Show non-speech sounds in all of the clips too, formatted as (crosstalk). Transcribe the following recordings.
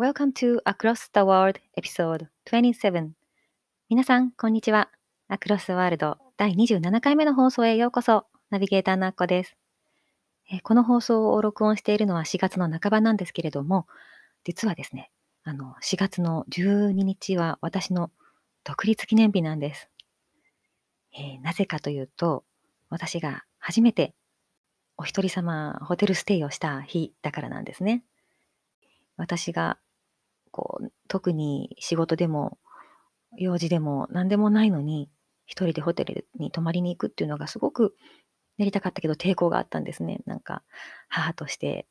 Welcome to Across the World Episode 27皆さん、こんにちは。アクロスワールド第27回目の放送へようこそ。ナビゲーターのアッコです。えこの放送を録音しているのは4月の半ばなんですけれども、実はですね、あの、4月の12日は私の独立記念日なんです。えー、なぜかというと、私が初めてお一人様ホテルステイをした日だからなんですね。私がこう、特に仕事でも、用事でも何でもないのに、一人でホテルに泊まりに行くっていうのがすごくやりたかったけど抵抗があったんですね。なんか、母として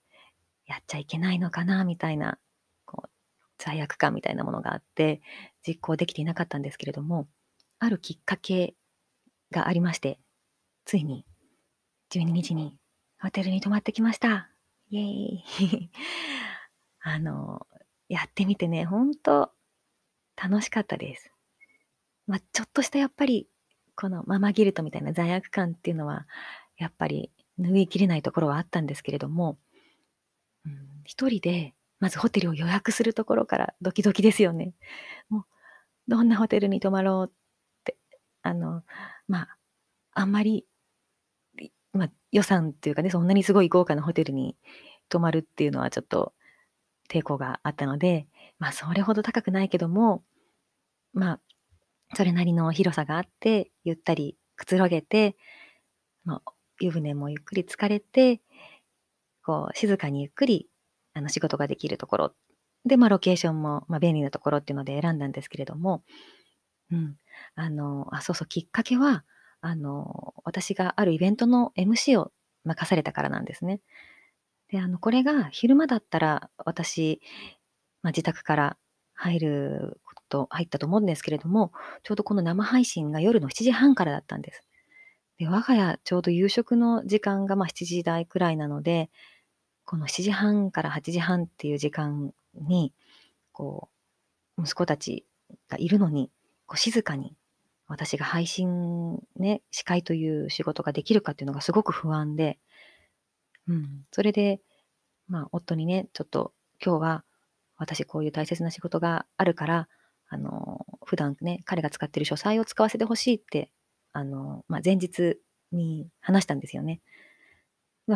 やっちゃいけないのかな、みたいな、こう、罪悪感みたいなものがあって、実行できていなかったんですけれども、あるきっかけがありまして、ついに12日にホテルに泊まってきました。イェーイ。(laughs) あの、やってみてね、ほんと楽しかったです。まあ、ちょっとしたやっぱり、このママギルトみたいな罪悪感っていうのは、やっぱり拭いきれないところはあったんですけれども、うん、一人で、まずホテルを予約するところからドキドキですよね。もう、どんなホテルに泊まろうって、あの、まあ、あんまり、まあ、予算っていうかね、そんなにすごい豪華なホテルに泊まるっていうのはちょっと抵抗があったので、まあ、それほど高くないけども、まあ、それなりの広さがあって、ゆったりくつろげて、まあ、湯船もゆっくり疲れて、こう、静かにゆっくり、あの、仕事ができるところ。で、まあ、ロケーションも、まあ、便利なところっていうので選んだんですけれども、うん。あの、あ、そうそう、きっかけは、あの、私があるイベントの MC を任されたからなんですね。で、あの、これが昼間だったら、私、まあ、自宅から入ること、入ったと思うんですけれども、ちょうどこの生配信が夜の7時半からだったんです。で、我が家、ちょうど夕食の時間がまあ7時台くらいなので、この7時半から8時半っていう時間に、こう、息子たちがいるのに、こう静かに私が配信ね、司会という仕事ができるかっていうのがすごく不安で、うん。それで、まあ、夫にね、ちょっと今日は私こういう大切な仕事があるから、あの、普段ね、彼が使ってる書斎を使わせてほしいって、あの、まあ、前日に話したんですよね。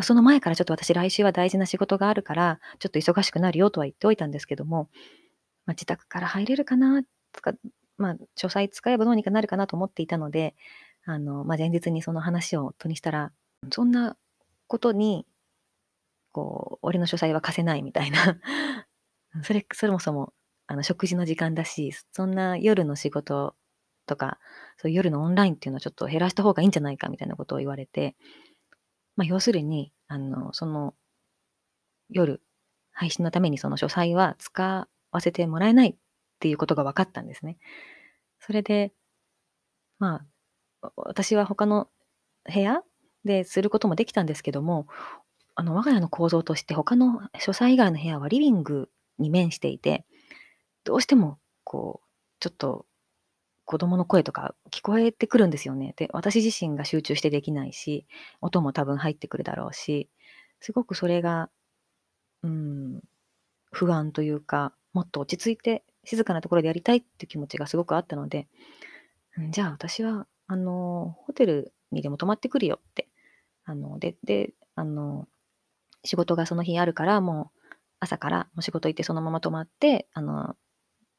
その前からちょっと私来週は大事な仕事があるから、ちょっと忙しくなるよとは言っておいたんですけども、まあ、自宅から入れるかなとか、まあ、書斎使えばどうにかなるかなと思っていたので、あの、まあ、前日にその話を夫にしたら、そんなことにこう、俺の書斎は貸せないみたいなそれ、そもそも、あの、食事の時間だし、そんな夜の仕事とか、そういう夜のオンラインっていうのはちょっと減らした方がいいんじゃないかみたいなことを言われて、まあ、要するに、あの、その、夜、配信のためにその書斎は使わせてもらえないっていうことが分かったんですね。それで、まあ、私は他の部屋ですることもできたんですけども、あの、我が家の構造として他の書斎以外の部屋はリビングに面していて、どうしても、こう、ちょっと子供の声とか聞こえてくるんですよね。で、私自身が集中してできないし、音も多分入ってくるだろうし、すごくそれが、うん、不安というか、もっと落ち着いて静かなところでやりたいっていう気持ちがすごくあったので、んじゃあ私は、あの、ホテルにでも泊まってくるよって。あの、で、で、あの、仕事がその日あるから、もう朝からお仕事行ってそのまま泊まって、あの、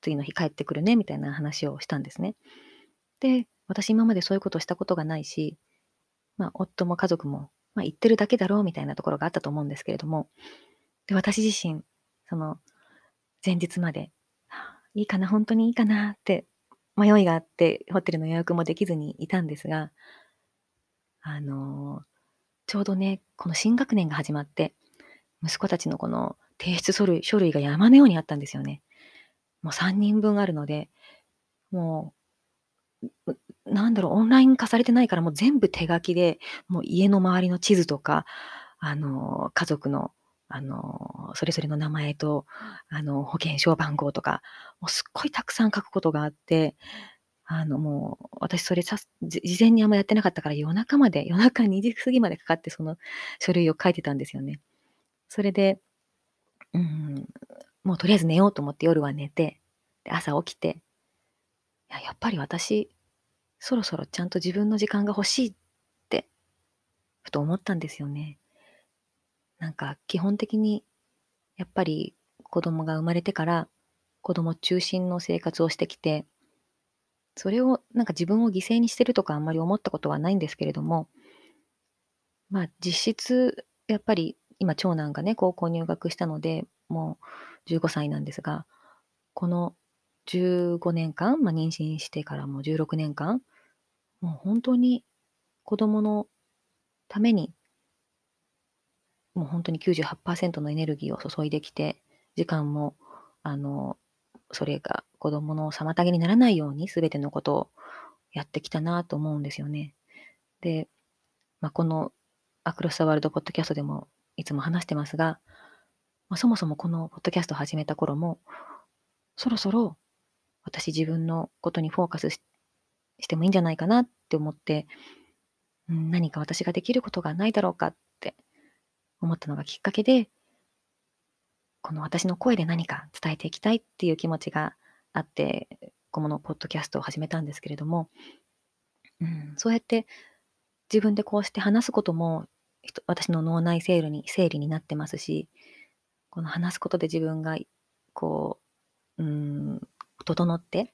次の日帰ってくるね、みたいな話をしたんですね。で、私今までそういうことをしたことがないし、まあ、夫も家族も、まあ、言ってるだけだろうみたいなところがあったと思うんですけれども、で、私自身、その、前日まで、いいかな、本当にいいかなって迷いがあって、ホテルの予約もできずにいたんですが、あのちょうどね、この新学年が始まって、息子たちのこの提出書類書類が山のようにあったんですよね。もう3人分あるので、もう、なんだろう、オンライン化されてないからもう全部手書きで、もう家の周りの地図とか、あの、家族の、あの、それぞれの名前と、あの、保険証番号とか、もうすっごいたくさん書くことがあって、あの、もう、私それさ事前にあんまやってなかったから、夜中まで、夜中2時過ぎまでかかって、その書類を書いてたんですよね。それで、うん、もうとりあえず寝ようと思って夜は寝て、朝起きて、いや、やっぱり私、そろそろちゃんと自分の時間が欲しいって、ふと思ったんですよね。なんか基本的に、やっぱり子供が生まれてから、子供中心の生活をしてきてそれをなんか自分を犠牲にしてるとかあんまり思ったことはないんですけれども、まあ実質、やっぱり今長男がね、高校入学したので、もう15歳なんですが、この15年間、まあ、妊娠してからもう16年間、もう本当に子供のために、もう本当に98%のエネルギーを注いできて、時間も、あの、それが子供の妨げにならないように全てのことをやってきたなと思うんですよね。で、まあ、このアクロス・ザワールド・ポッドキャストでもいつも話してますが、まあ、そもそもこのポッドキャストを始めた頃も、そろそろ私自分のことにフォーカスしてもいいんじゃないかなって思って、何か私ができることがないだろうかって思ったのがきっかけで、この私の声で何か伝えていきたいっていう気持ちがあって、このポッドキャストを始めたんですけれども、うん、そうやって自分でこうして話すことも私の脳内整理に整理になってますし、この話すことで自分がこう、うん、整って、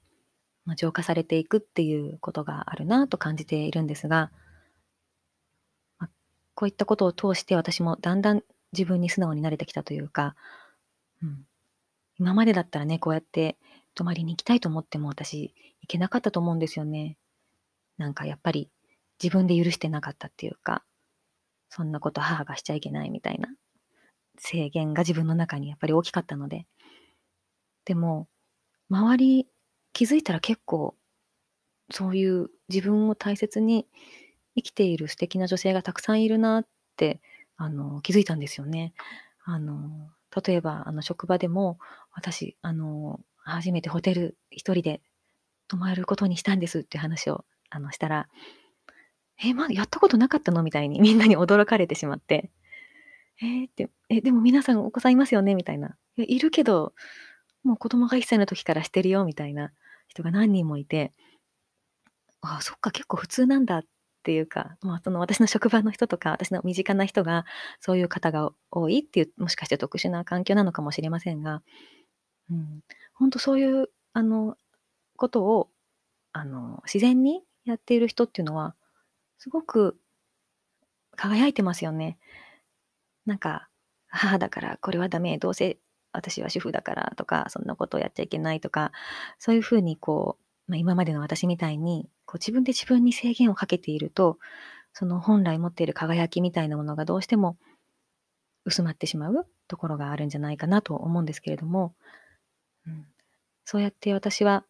浄化されていくっていうことがあるなと感じているんですが、まあ、こういったことを通して私もだんだん自分に素直になれてきたというか、うん。今までだったらね、こうやって泊まりに行きたいと思っても私行けなかったと思うんですよね。なんかやっぱり自分で許してなかったっていうか、そんなこと母がしちゃいけないみたいな制限が自分の中にやっぱり大きかったので。でも、周り気づいたら結構そういう自分を大切に生きている素敵な女性がたくさんいるなってあの気づいたんですよね。あの例えば、あの、職場でも、私、あの、初めてホテル一人で泊まることにしたんですって話を、あの、したら、え、まだやったことなかったのみたいにみんなに驚かれてしまって、えー、って、え、でも皆さんお子さんいますよね？みたいな。いいるけど、もう子供が1歳の時からしてるよ？みたいな人が何人もいて、ああ、そっか、結構普通なんだっっていうか、まあ、その私の職場の人とか、私の身近な人がそういう方が多いっていう、もしかして特殊な環境なのかもしれませんが、うん、本当そういう、あの、ことを、あの、自然にやっている人っていうのは、すごく輝いてますよね。なんか、母だからこれはダメ、どうせ私は主婦だからとか、そんなことをやっちゃいけないとか、そういうふうにこう、まあ、今までの私みたいに、こう自分で自分に制限をかけていると、その本来持っている輝きみたいなものがどうしても薄まってしまうところがあるんじゃないかなと思うんですけれども、うん、そうやって私は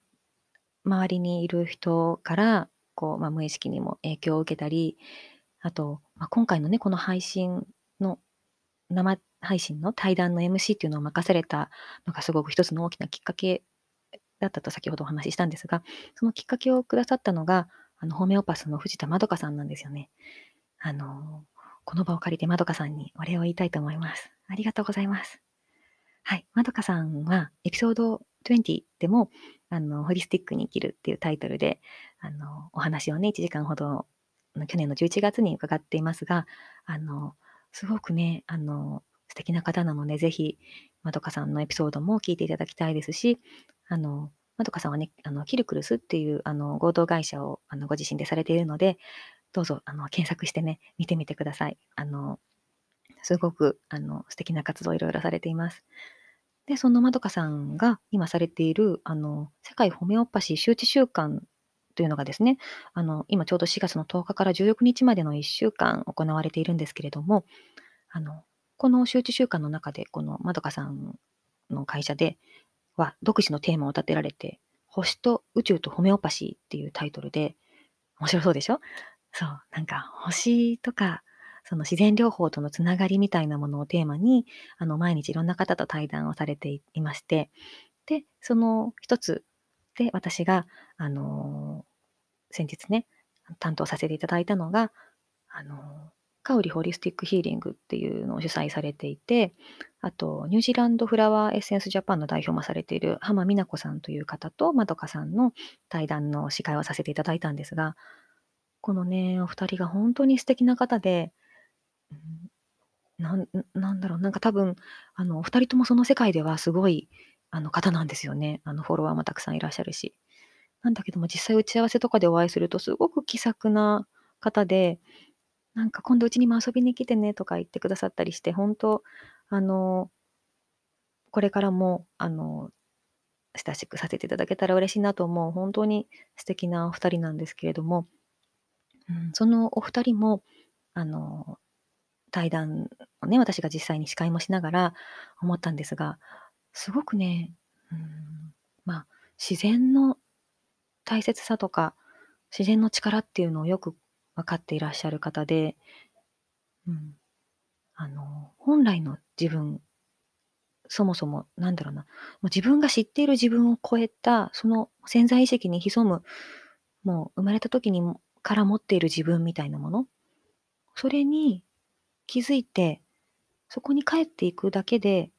周りにいる人からこう、まあ、無意識にも影響を受けたり、あと、まあ、今回のね、この配信の生配信の対談の MC っていうのを任されたのがすごく一つの大きなきっかけだったと先ほどお話ししたんですが、そのきっかけをくださったのが、あの、ホメオパスの藤田まどかさんなんですよね。あの、この場を借りてまどかさんにお礼を言いたいと思います。ありがとうございます。はい。まどかさんは、エピソード20でも、あの、ホリスティックに生きるっていうタイトルで、あの、お話をね、1時間ほど、去年の11月に伺っていますが、あの、すごくね、あの、素敵な方なので、ぜひ、まどかさんのエピソードも聞いていただきたいですし、あの、まどかさんはね、あの、キルクルスっていう、あの、合同会社を、あの、ご自身でされているので、どうぞ、あの、検索してね、見てみてください。あの、すごく、あの、素敵な活動をいろいろされています。で、そのまどかさんが今されている、あの、世界ホメオパシー周知週間というのがですね、あの、今ちょうど4月の10日から16日までの1週間行われているんですけれども、あの、この周知週間の中で、このまどかさんの会社で、は独自のテーマを立てられて、星と宇宙とホメオパシーっていうタイトルで、面白そうでしょ？そう、なんか星とか、その自然療法とのつながりみたいなものをテーマに、あの、毎日いろんな方と対談をされていまして、で、その一つで私が、あのー、先日ね、担当させていただいたのが、あのー、カウリホリスティックヒーリングっていうのを主催されていて、あと、ニュージーランドフラワーエッセンスジャパンの代表もされている浜美奈子さんという方とまどかさんの対談の司会をさせていただいたんですが、このね、お二人が本当に素敵な方で、な、なんだろう、なんか多分、あの、お二人ともその世界ではすごい、あの方なんですよね。あの、フォロワーもたくさんいらっしゃるし。なんだけども、実際打ち合わせとかでお会いすると、すごく気さくな方で、なんか今度うちにも遊びに来てねとか言ってくださったりして、本当あの、これからも、あの、親しくさせていただけたら嬉しいなと思う、本当に素敵なお二人なんですけれども、うん、そのお二人も、あの、対談をね、私が実際に司会もしながら思ったんですが、すごくね、うん、まあ、自然の大切さとか、自然の力っていうのをよく分かっていらっしゃる方で、うん、あの、本来の自分、そもそも、なんだろうな、もう自分が知っている自分を超えた、その潜在意識に潜む、もう生まれた時にから持っている自分みたいなもの、それに気づいて、そこに帰っていくだけで、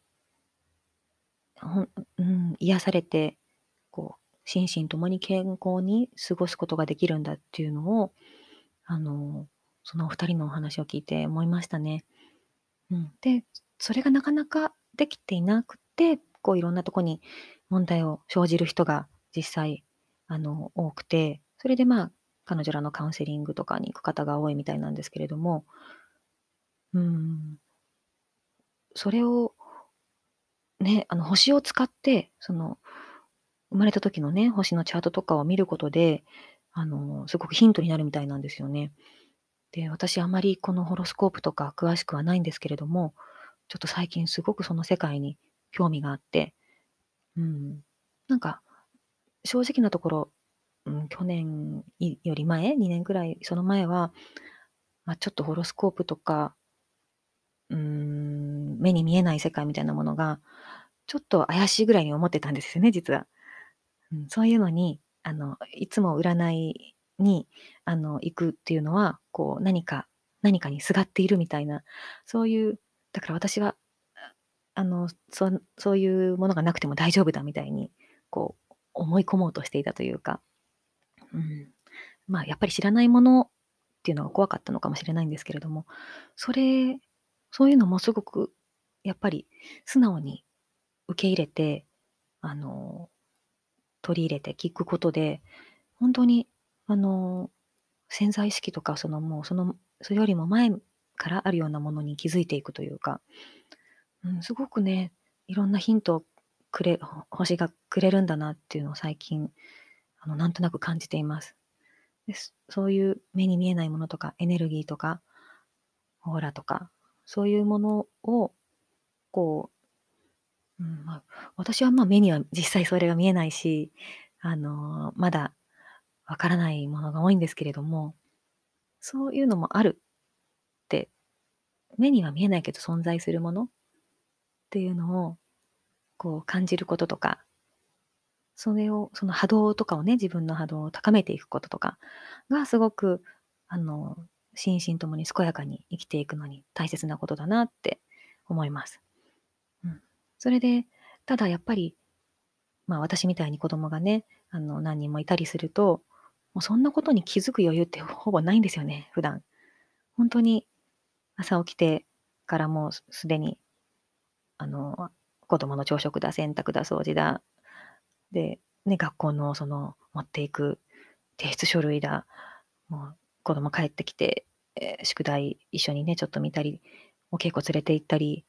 ほんうん、癒されて、こう、心身ともに健康に過ごすことができるんだっていうのを、あの、そのお二人のお話を聞いて思いましたね。うん。で、それがなかなかできていなくて、こういろんなとこに問題を生じる人が実際、あの、多くて、それでまあ、彼女らのカウンセリングとかに行く方が多いみたいなんですけれども、うん。それを、ね、あの、星を使って、その、生まれた時のね、星のチャートとかを見ることで、あの、すごくヒントになるみたいなんですよね。で、私あまりこのホロスコープとか詳しくはないんですけれども、ちょっと最近すごくその世界に興味があって、うん、なんか、正直なところ、うん、去年より前、2年くらい、その前は、まあ、ちょっとホロスコープとか、うん、目に見えない世界みたいなものが、ちょっと怪しいぐらいに思ってたんですよね、実は。うん、そういうのに、あの、いつも占いに、あの、行くっていうのは、こう、何か、何かにすがっているみたいな、そういう、だから私は、あの、そそういうものがなくても大丈夫だみたいに、こう、思い込もうとしていたというか、うん。まあ、やっぱり知らないものっていうのが怖かったのかもしれないんですけれども、それそういうのもすごく、やっぱり素直に受け入れて、あの、取り入れて聞くことで、本当に、あの、潜在意識とか、そのもう、その、それよりも前からあるようなものに気づいていくというか、うん、すごくね、いろんなヒントをくれ、星がくれるんだなっていうのを最近、あの、なんとなく感じています。でそういう目に見えないものとか、エネルギーとか、オーラとか、そういうものを、こう、ん、まあ、私はまあ目には実際それが見えないし、あの、まだわからないものが多いんですけれども、そういうのもあるって、目には見えないけど存在するものっていうのを、こう感じることとか、それを、その波動とかをね、自分の波動を高めていくこととかがすごく、あの、心身ともに健やかに生きていくのに大切なことだなって思います。それで、ただやっぱり、まあ私みたいに子供がね、あの何人もいたりすると、もうそんなことに気づく余裕ってほぼないんですよね、普段。本当に朝起きてからもうすでに、あの、子供の朝食だ、洗濯だ、掃除だ、で、ね、学校のその持っていく提出書類だ、もう子供帰ってきて、えー、宿題一緒にね、ちょっと見たり、お稽古連れて行ったり、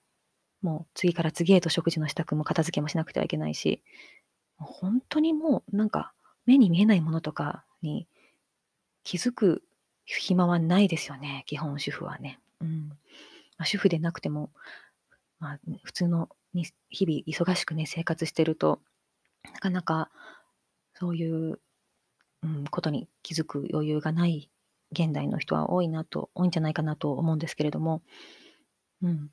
もう次から次へと食事の支度も片付けもしなくてはいけないし、本当にもうなんか目に見えないものとかに気づく暇はないですよね、基本主婦はね。うん。まあ、主婦でなくても、まあ、普通のに日々忙しくね、生活してると、なかなかそういう、うん、ことに気づく余裕がない現代の人は多いなと、多いんじゃないかなと思うんですけれども、うん。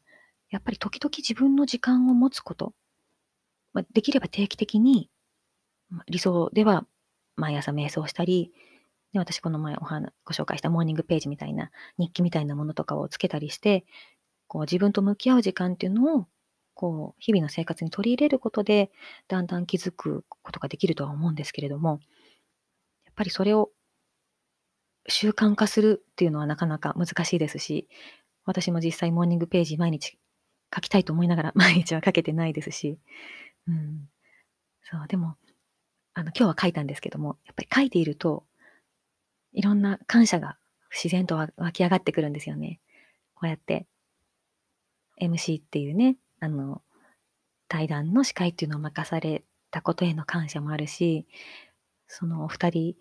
やっぱり時々自分の時間を持つこと、まあ、できれば定期的に、理想では毎朝瞑想したり、で私この前お話ご紹介したモーニングページみたいな日記みたいなものとかをつけたりして、こう自分と向き合う時間っていうのを、こう日々の生活に取り入れることで、だんだん気づくことができるとは思うんですけれども、やっぱりそれを習慣化するっていうのはなかなか難しいですし、私も実際モーニングページ毎日書きたいと思いながら (laughs) 毎日は書けてないですし、うん。そう、でも、あの、今日は書いたんですけども、やっぱり書いていると、いろんな感謝が自然と湧き上がってくるんですよね。こうやって、MC っていうね、あの、対談の司会っていうのを任されたことへの感謝もあるし、そのお二人、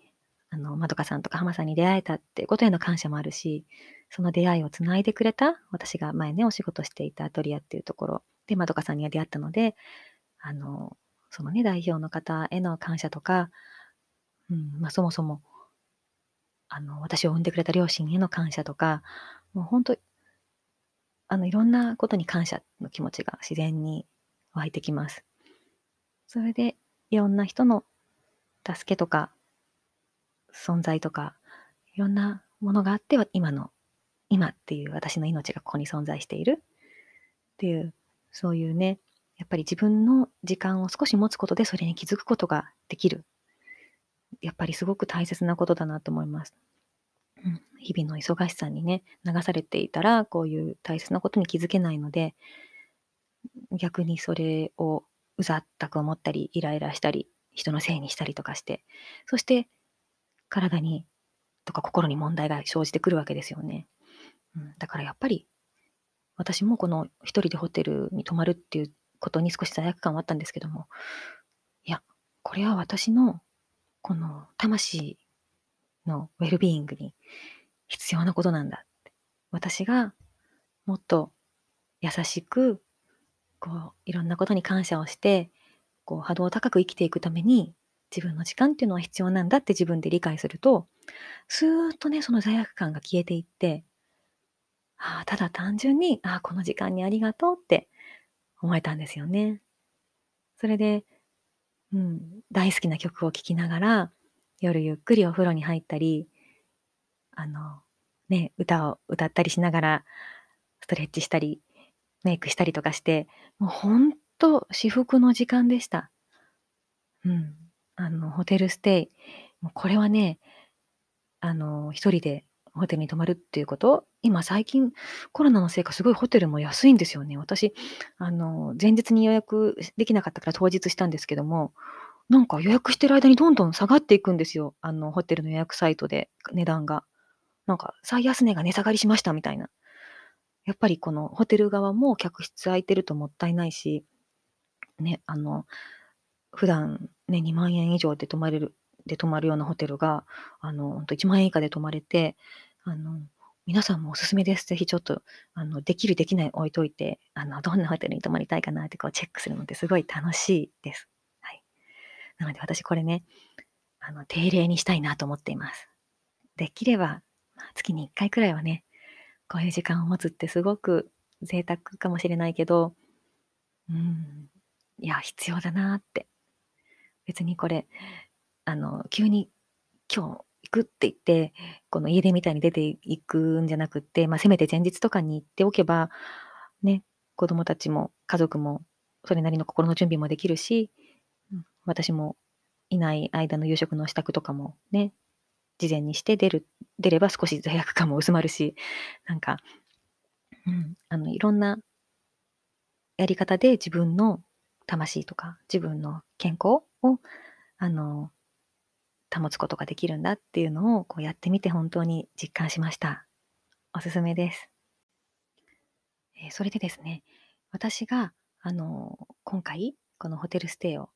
あの、まどかさんとか浜さんに出会えたってことへの感謝もあるし、その出会いをつないでくれた、私が前ね、お仕事していたアトリアっていうところで、まどかさんには出会ったので、あの、そのね、代表の方への感謝とか、うん、まあ、そもそも、あの、私を産んでくれた両親への感謝とか、もう本当、あの、いろんなことに感謝の気持ちが自然に湧いてきます。それで、いろんな人の助けとか、存在とか、いろんなものがあっては、今の今っていう私の命がここに存在しているっていう、そういうね、やっぱり自分の時間を少し持つことでそれに気づくことができる。やっぱりすごく大切なことだなと思います。うん、日々の忙しさにね、流されていたら、こういう大切なことに気づけないので、逆にそれをうざったく思ったり、イライラしたり、人のせいにしたりとかして、そして体にとか心に問題が生じてくるわけですよね。からやっぱり、私もこの一人でホテルに泊まるっていうことに少し罪悪感はあったんですけども、いや、これは私のこの魂のウェルビーイングに必要なことなんだって。私がもっと優しく、こう、いろんなことに感謝をして、こう、波動を高く生きていくために、自分の時間っていうのは必要なんだって自分で理解すると、スーッとね、その罪悪感が消えていって、ああ、ただ単純に、ああ、この時間にありがとうって思えたんですよね。それで、うん、大好きな曲を聴きながら、夜ゆっくりお風呂に入ったり、あの、ね、歌を歌ったりしながら、ストレッチしたり、メイクしたりとかして、もうほんと至福の時間でした。うん。あの、ホテルステイ。もうこれはね、あの、一人でホテルに泊まるっていうこと、今最近コロナのせいかすごいホテルも安いんですよね。私、あの、前日に予約できなかったから当日したんですけども、なんか予約してる間にどんどん下がっていくんですよ。あの、ホテルの予約サイトで値段が。なんか最安値が値下がりしましたみたいな。やっぱりこのホテル側も客室空いてるともったいないし、ね、あの、普段ね、2万円以上で泊まれるで泊まるようなホテルが、あの、ほんと1万円以下で泊まれて、あの、皆さんもおすすめです。ぜひちょっと、あの、できるできない置いといて、あの、どんなホテルに泊まりたいかなってこうチェックするのってすごい楽しいです。はい。なので私これね、あの、定例にしたいなと思っています。できれば、まあ、月に1回くらいはね、こういう時間を持つってすごく贅沢かもしれないけど、うん、いや、必要だなって。別にこれ、あの、急に今日行くって言って、この家出みたいに出ていくんじゃなくって、まあ、せめて前日とかに行っておけば、ね、子供たちも家族もそれなりの心の準備もできるし、私もいない間の夕食の支度とかもね、事前にして出る、出れば少し罪悪感も薄まるし、なんか、うん、あの、いろんなやり方で自分の魂とか自分の健康を、あの、保つことができるんだっていうのをこうやってみて本当に実感しました。おすすめです。えー、それでですね、私が、あの、今回、このホテルステイを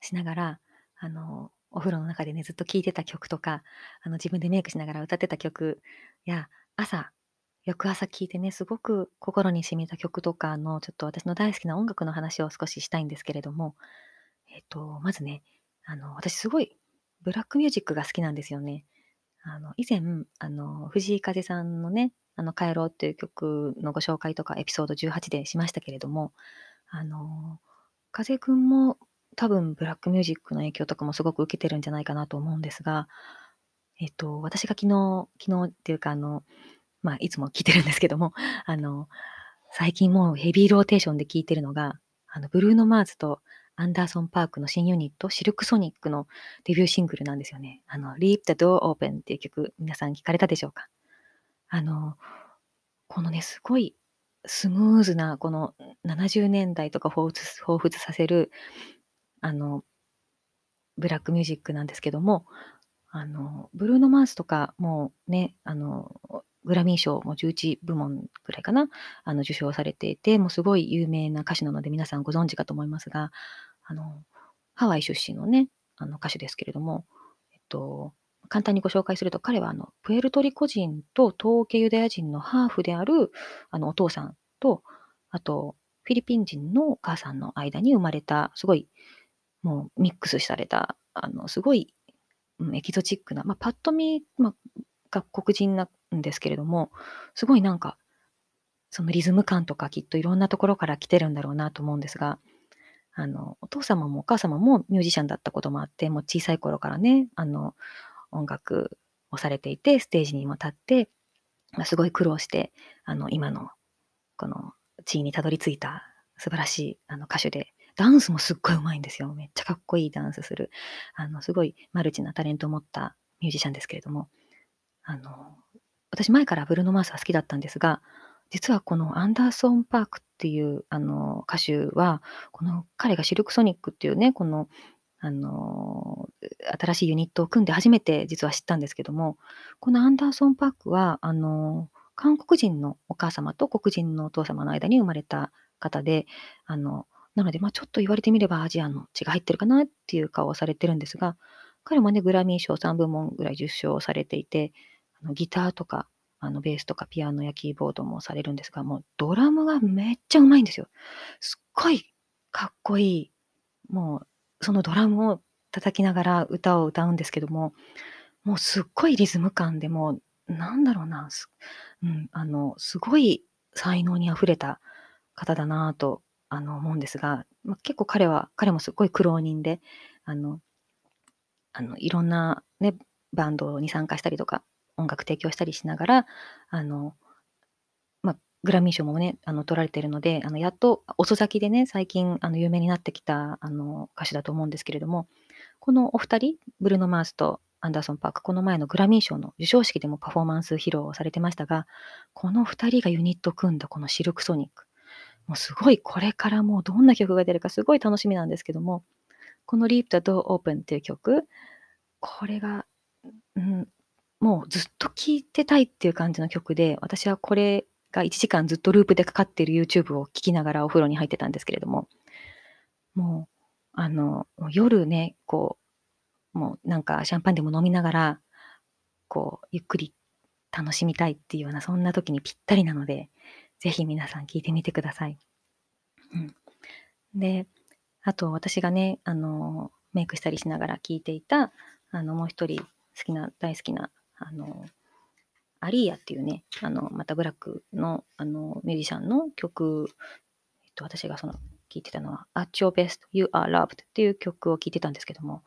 しながら、あの、お風呂の中でね、ずっと聴いてた曲とか、あの、自分でメイクしながら歌ってた曲や、朝、翌朝聴いてね、すごく心に染みた曲とかの、ちょっと私の大好きな音楽の話を少ししたいんですけれども、ええっと、まずね、あの、私すごいブラックミュージックが好きなんですよね。あの、以前、あの、藤井風さんのね、あの、帰ろうっていう曲のご紹介とかエピソード18でしましたけれども、あの、風くんも多分ブラックミュージックの影響とかもすごく受けてるんじゃないかなと思うんですが、えっと、私が昨日、昨日っていうか、あの、まあ、いつも聞いてるんですけども、あの、最近もうヘビーローテーションで聞いてるのが、あの、ブルーノ・マーズとアンダーソン・パークの新ユニット、シルクソニックのデビューシングルなんですよね。あの、Leave the Door Open っていう曲、皆さん聞かれたでしょうか？あの、このね、すごいスムーズな、この70年代とか彷彿彷彿させる、あの、ブラックミュージックなんですけども、あの、ブルーノ・マースとかもね、あの、グラミー賞も11部門ぐらいかな、あの受賞されていて、もうすごい有名な歌手なので皆さんご存知かと思いますが、あの、ハワイ出身のね、あの歌手ですけれども、えっと、簡単にご紹介すると、彼はあのプエルトリコ人と東系ユダヤ人のハーフであるあのお父さんと、あと、フィリピン人のお母さんの間に生まれた、すごい、もうミックスされた、あの、すごい、うん、エキゾチックな、まあ、パッと見、まあ、が黒人なんですけれども、すごいなんか、そのリズム感とかきっといろんなところから来てるんだろうなと思うんですが、あの、お父様もお母様もミュージシャンだったこともあって、もう小さい頃からね、あの、音楽をされていて、ステージにも立って、ますごい苦労して、あの、今の、この地位にたどり着いた素晴らしいあの歌手で、ダンスもすっごいうまいんですよ。めっちゃかっこいいダンスする。あの、すごいマルチなタレントを持ったミュージシャンですけれども、あの、私前からブルーノ・マースは好きだったんですが、実はこのアンダーソン・パークっていうあの歌手は、この彼がシルクソニックっていうね、このあの新しいユニットを組んで初めて実は知ったんですけども、このアンダーソン・パークは、あの韓国人のお母様と黒人のお父様の間に生まれた方で、あのなので、まあ、ちょっと言われてみればアジアの血が入ってるかなっていう顔をされてるんですが、彼もね、グラミー賞3部門ぐらい受賞されていて、あのギターとか、あのベースとかピアノやキーボードもされるんですが、もうドラムがめっちゃうまいんですよ。すっごいかっこいい。もう、そのドラムを叩きながら歌を歌うんですけども、もうすっごいリズム感でもう、なんだろうな、うん、あの、すごい才能にあふれた方だなとあの思うんですが、まあ、結構彼は、彼もすっごい苦労人で、あの、あのいろんな、ね、バンドに参加したりとか、音楽提供したりしながら、あの、まあ、グラミー賞もね、あの取られてるので、あのやっと遅咲きでね、最近あの有名になってきたあの歌手だと思うんですけれども、このお二人、ブルーノ・マースとアンダーソン・パーク、この前のグラミー賞の授賞式でもパフォーマンス披露されてましたが、この二人がユニット組んだこのシルクソニック、もうすごいこれからもうどんな曲が出るかすごい楽しみなんですけども、この Leap the Door Open っていう曲、これが、うん、もうずっと聴いてたいっていう感じの曲で、私はこれが1時間ずっとループでかかっている YouTube を聴きながらお風呂に入ってたんですけれども、もう、あの、夜ね、こう、もうなんかシャンパンでも飲みながら、こう、ゆっくり楽しみたいっていうような、そんな時にぴったりなので、ぜひ皆さん聴いてみてください。うん。で、あと私がね、あの、メイクしたりしながら聴いていた、あの、もう一人好きな、大好きなあの、アリーヤっていうね、あの、またブラックの、あの、ミュージシャンの曲、えっと、私がその、聴いてたのは、At Your Best, You Are Loved っていう曲を聴いてたんですけども、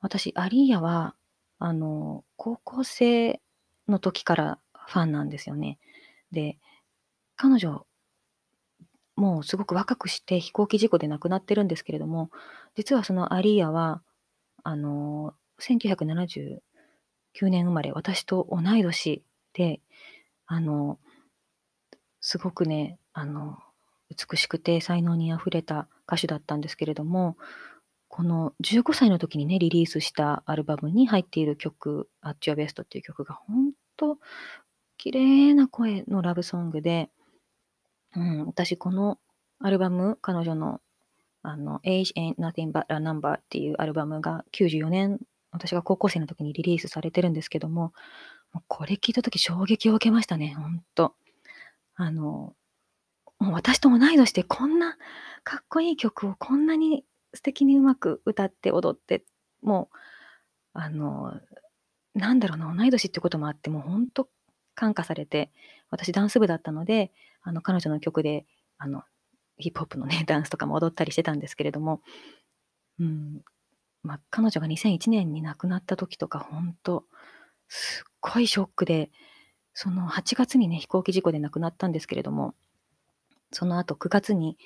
私、アリーヤは、あの、高校生の時からファンなんですよね。で、彼女、もうすごく若くして飛行機事故で亡くなってるんですけれども、実はそのアリーヤは、あの、1970 9年生まれ、私と同い年で、あの、すごくね、あの、美しくて才能にあふれた歌手だったんですけれども、この15歳の時にね、リリースしたアルバムに入っている曲、At Your Best っていう曲が本当綺麗な声のラブソングで、うん、私このアルバム、彼女のあの Age Ain't Nothing But a Number っていうアルバムが94年私が高校生の時にリリースされてるんですけども、もうこれ聞いた時衝撃を受けましたね、ほんと。あの、もう私と同い年でこんなかっこいい曲をこんなに素敵にうまく歌って踊って、もう、あの、なんだろうな、同い年ってこともあって、もう本当感化されて、私ダンス部だったので、あの、彼女の曲で、あの、ヒップホップのね、ダンスとかも踊ったりしてたんですけれども、うん、まあ、彼女が2001年に亡くなった時とか、本当すっごいショックで、その8月にね、飛行機事故で亡くなったんですけれども、その後9月に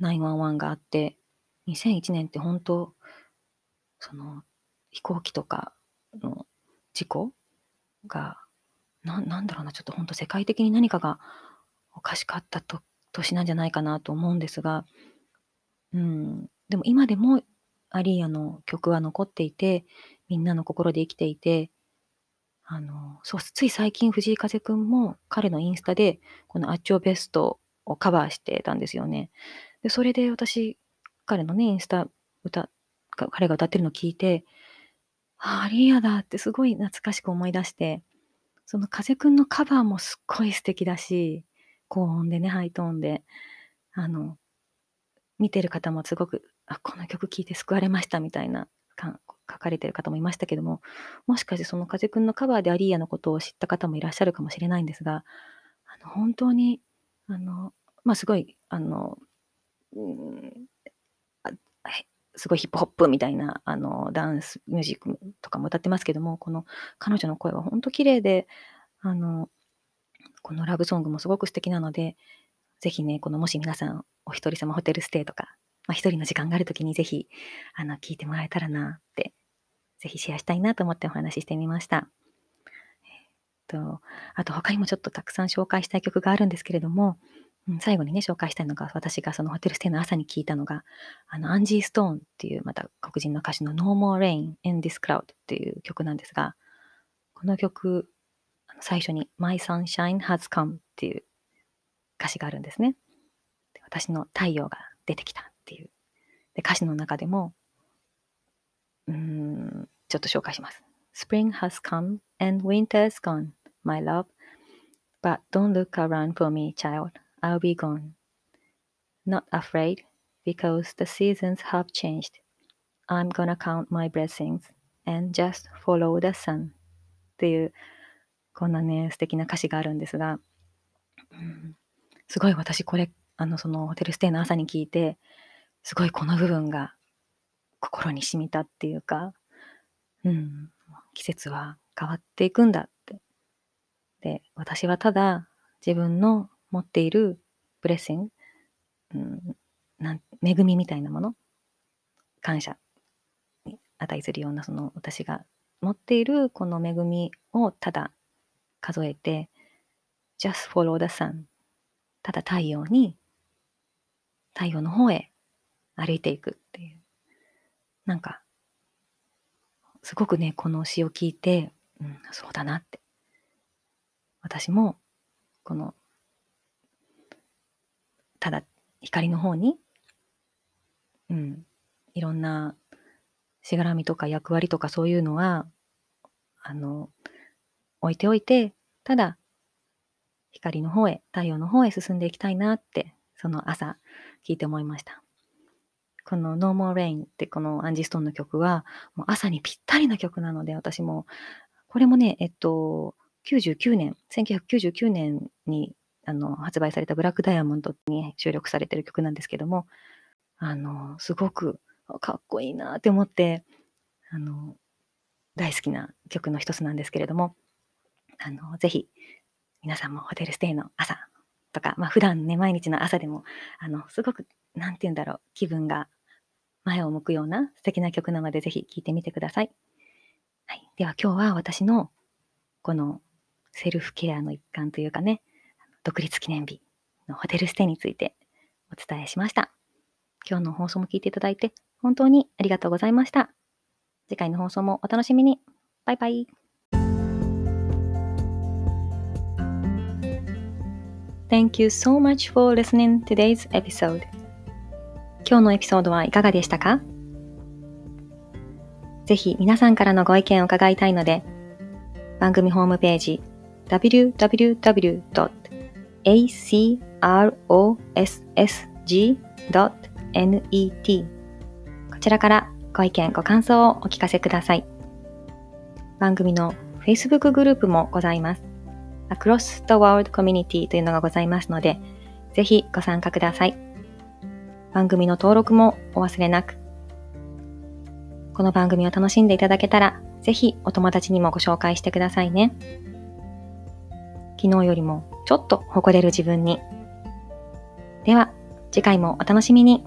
911があって、2001年って本当、その飛行機とかの事故が、ななんだろうな、ちょっと本当世界的に何かがおかしかったと年なんじゃないかなと思うんですが、うん、でも今でもアリーヤの曲は残っていて、みんなの心で生きていて、あの、そう、つい最近藤井風くんも彼のインスタで、このアッチョベストをカバーしてたんですよね。で、それで私、彼のね、インスタ歌、彼が歌ってるのを聞いて、あ、アリーヤだってすごい懐かしく思い出して、その風くんのカバーもすっごい素敵だし、高音でね、ハイトーンで、あの、見てる方もすごく、あ、この曲聴いて救われましたみたいなか書かれてる方もいましたけども、もしかしてその風くんのカバーでアリーヤのことを知った方もいらっしゃるかもしれないんですが、あの本当に、あの、まあ、すごい、あの、うんすごいヒップホップみたいなあのダンスミュージックとかも歌ってますけども、この彼女の声は本当綺麗で、あの、このラブソングもすごく素敵なので、ぜひね、このもし皆さんお一人様ホテルステイとか、まあ、一人の時間があるときにぜひ、あの、聞いてもらえたらなって、ぜひシェアしたいなと思ってお話ししてみました。えっと、あと他にもちょっとたくさん紹介したい曲があるんですけれども、うん、最後にね、紹介したいのが、私がそのホテルステイの朝に聞いたのが、あの、アンジー・ストーンっていう、また黒人の歌手の No More Rain in This Cloud っていう曲なんですが、この曲、最初に My Sunshine Has Come っていう歌詞があるんですね。私の太陽が出てきたっていう。で歌詞の中でも、うん、ちょっと紹介します。Spring has come and winter's gone, my love. But don't look around for me, child. I'll be gone. Not afraid, because the seasons have changed. I'm gonna count my blessings and just follow the sun. っていう、こんなね、素敵な歌詞があるんですが、うん、すごい私これ、あの、そのホテルステイの朝に聞いて、すごいこの部分が心に染みたっていうか、うん、季節は変わっていくんだって。で、私はただ自分の持っているブレッシング、うん、なん恵みみたいなもの、感謝に値するようなその私が持っているこの恵みをただ数えて、just follow the sun ただ太陽に、太陽の方へ歩いていくっていう。なんか、すごくね、この詩を聞いて、うん、そうだなって。私も、この、ただ光の方に、うん、いろんなしがらみとか役割とかそういうのは、あの、置いておいて、ただ光の方へ、太陽の方へ進んでいきたいなって、その朝聞いて思いました。この No More Rain ってこのアンジーストーンの曲は、もう朝にぴったりな曲なので、私も、これもね、えっと、99年、1999年にあの発売されたブラックダイヤモンドに収録されてる曲なんですけども、あの、すごくかっこいいなって思って、あの、大好きな曲の一つなんですけれども、あの、ぜひ皆さんもホテルステイの朝とか、まあ普段ね、毎日の朝でも、あの、すごく、なんて言うんだろう、気分が前を向くような素敵な曲なので、ぜひ聴いてみてください。はい。では今日は私の、このセルフケアの一環というかね、独立記念日のホテルステイについてお伝えしました。今日の放送も聞いていただいて、本当にありがとうございました。次回の放送もお楽しみに。バイバイ。Thank you so much for listening today's episode. 今日のエピソードはいかがでしたか？ぜひ皆さんからのご意見を伺いたいので、番組ホームページ www.acrossg.net こちらからご意見、ご感想をお聞かせください。番組の Facebook グループもございます。Across the World Community というのがございますので、ぜひご参加ください。番組の登録もお忘れなく。この番組を楽しんでいただけたら、ぜひお友達にもご紹介してくださいね。昨日よりもちょっと誇れる自分に。では、次回もお楽しみに。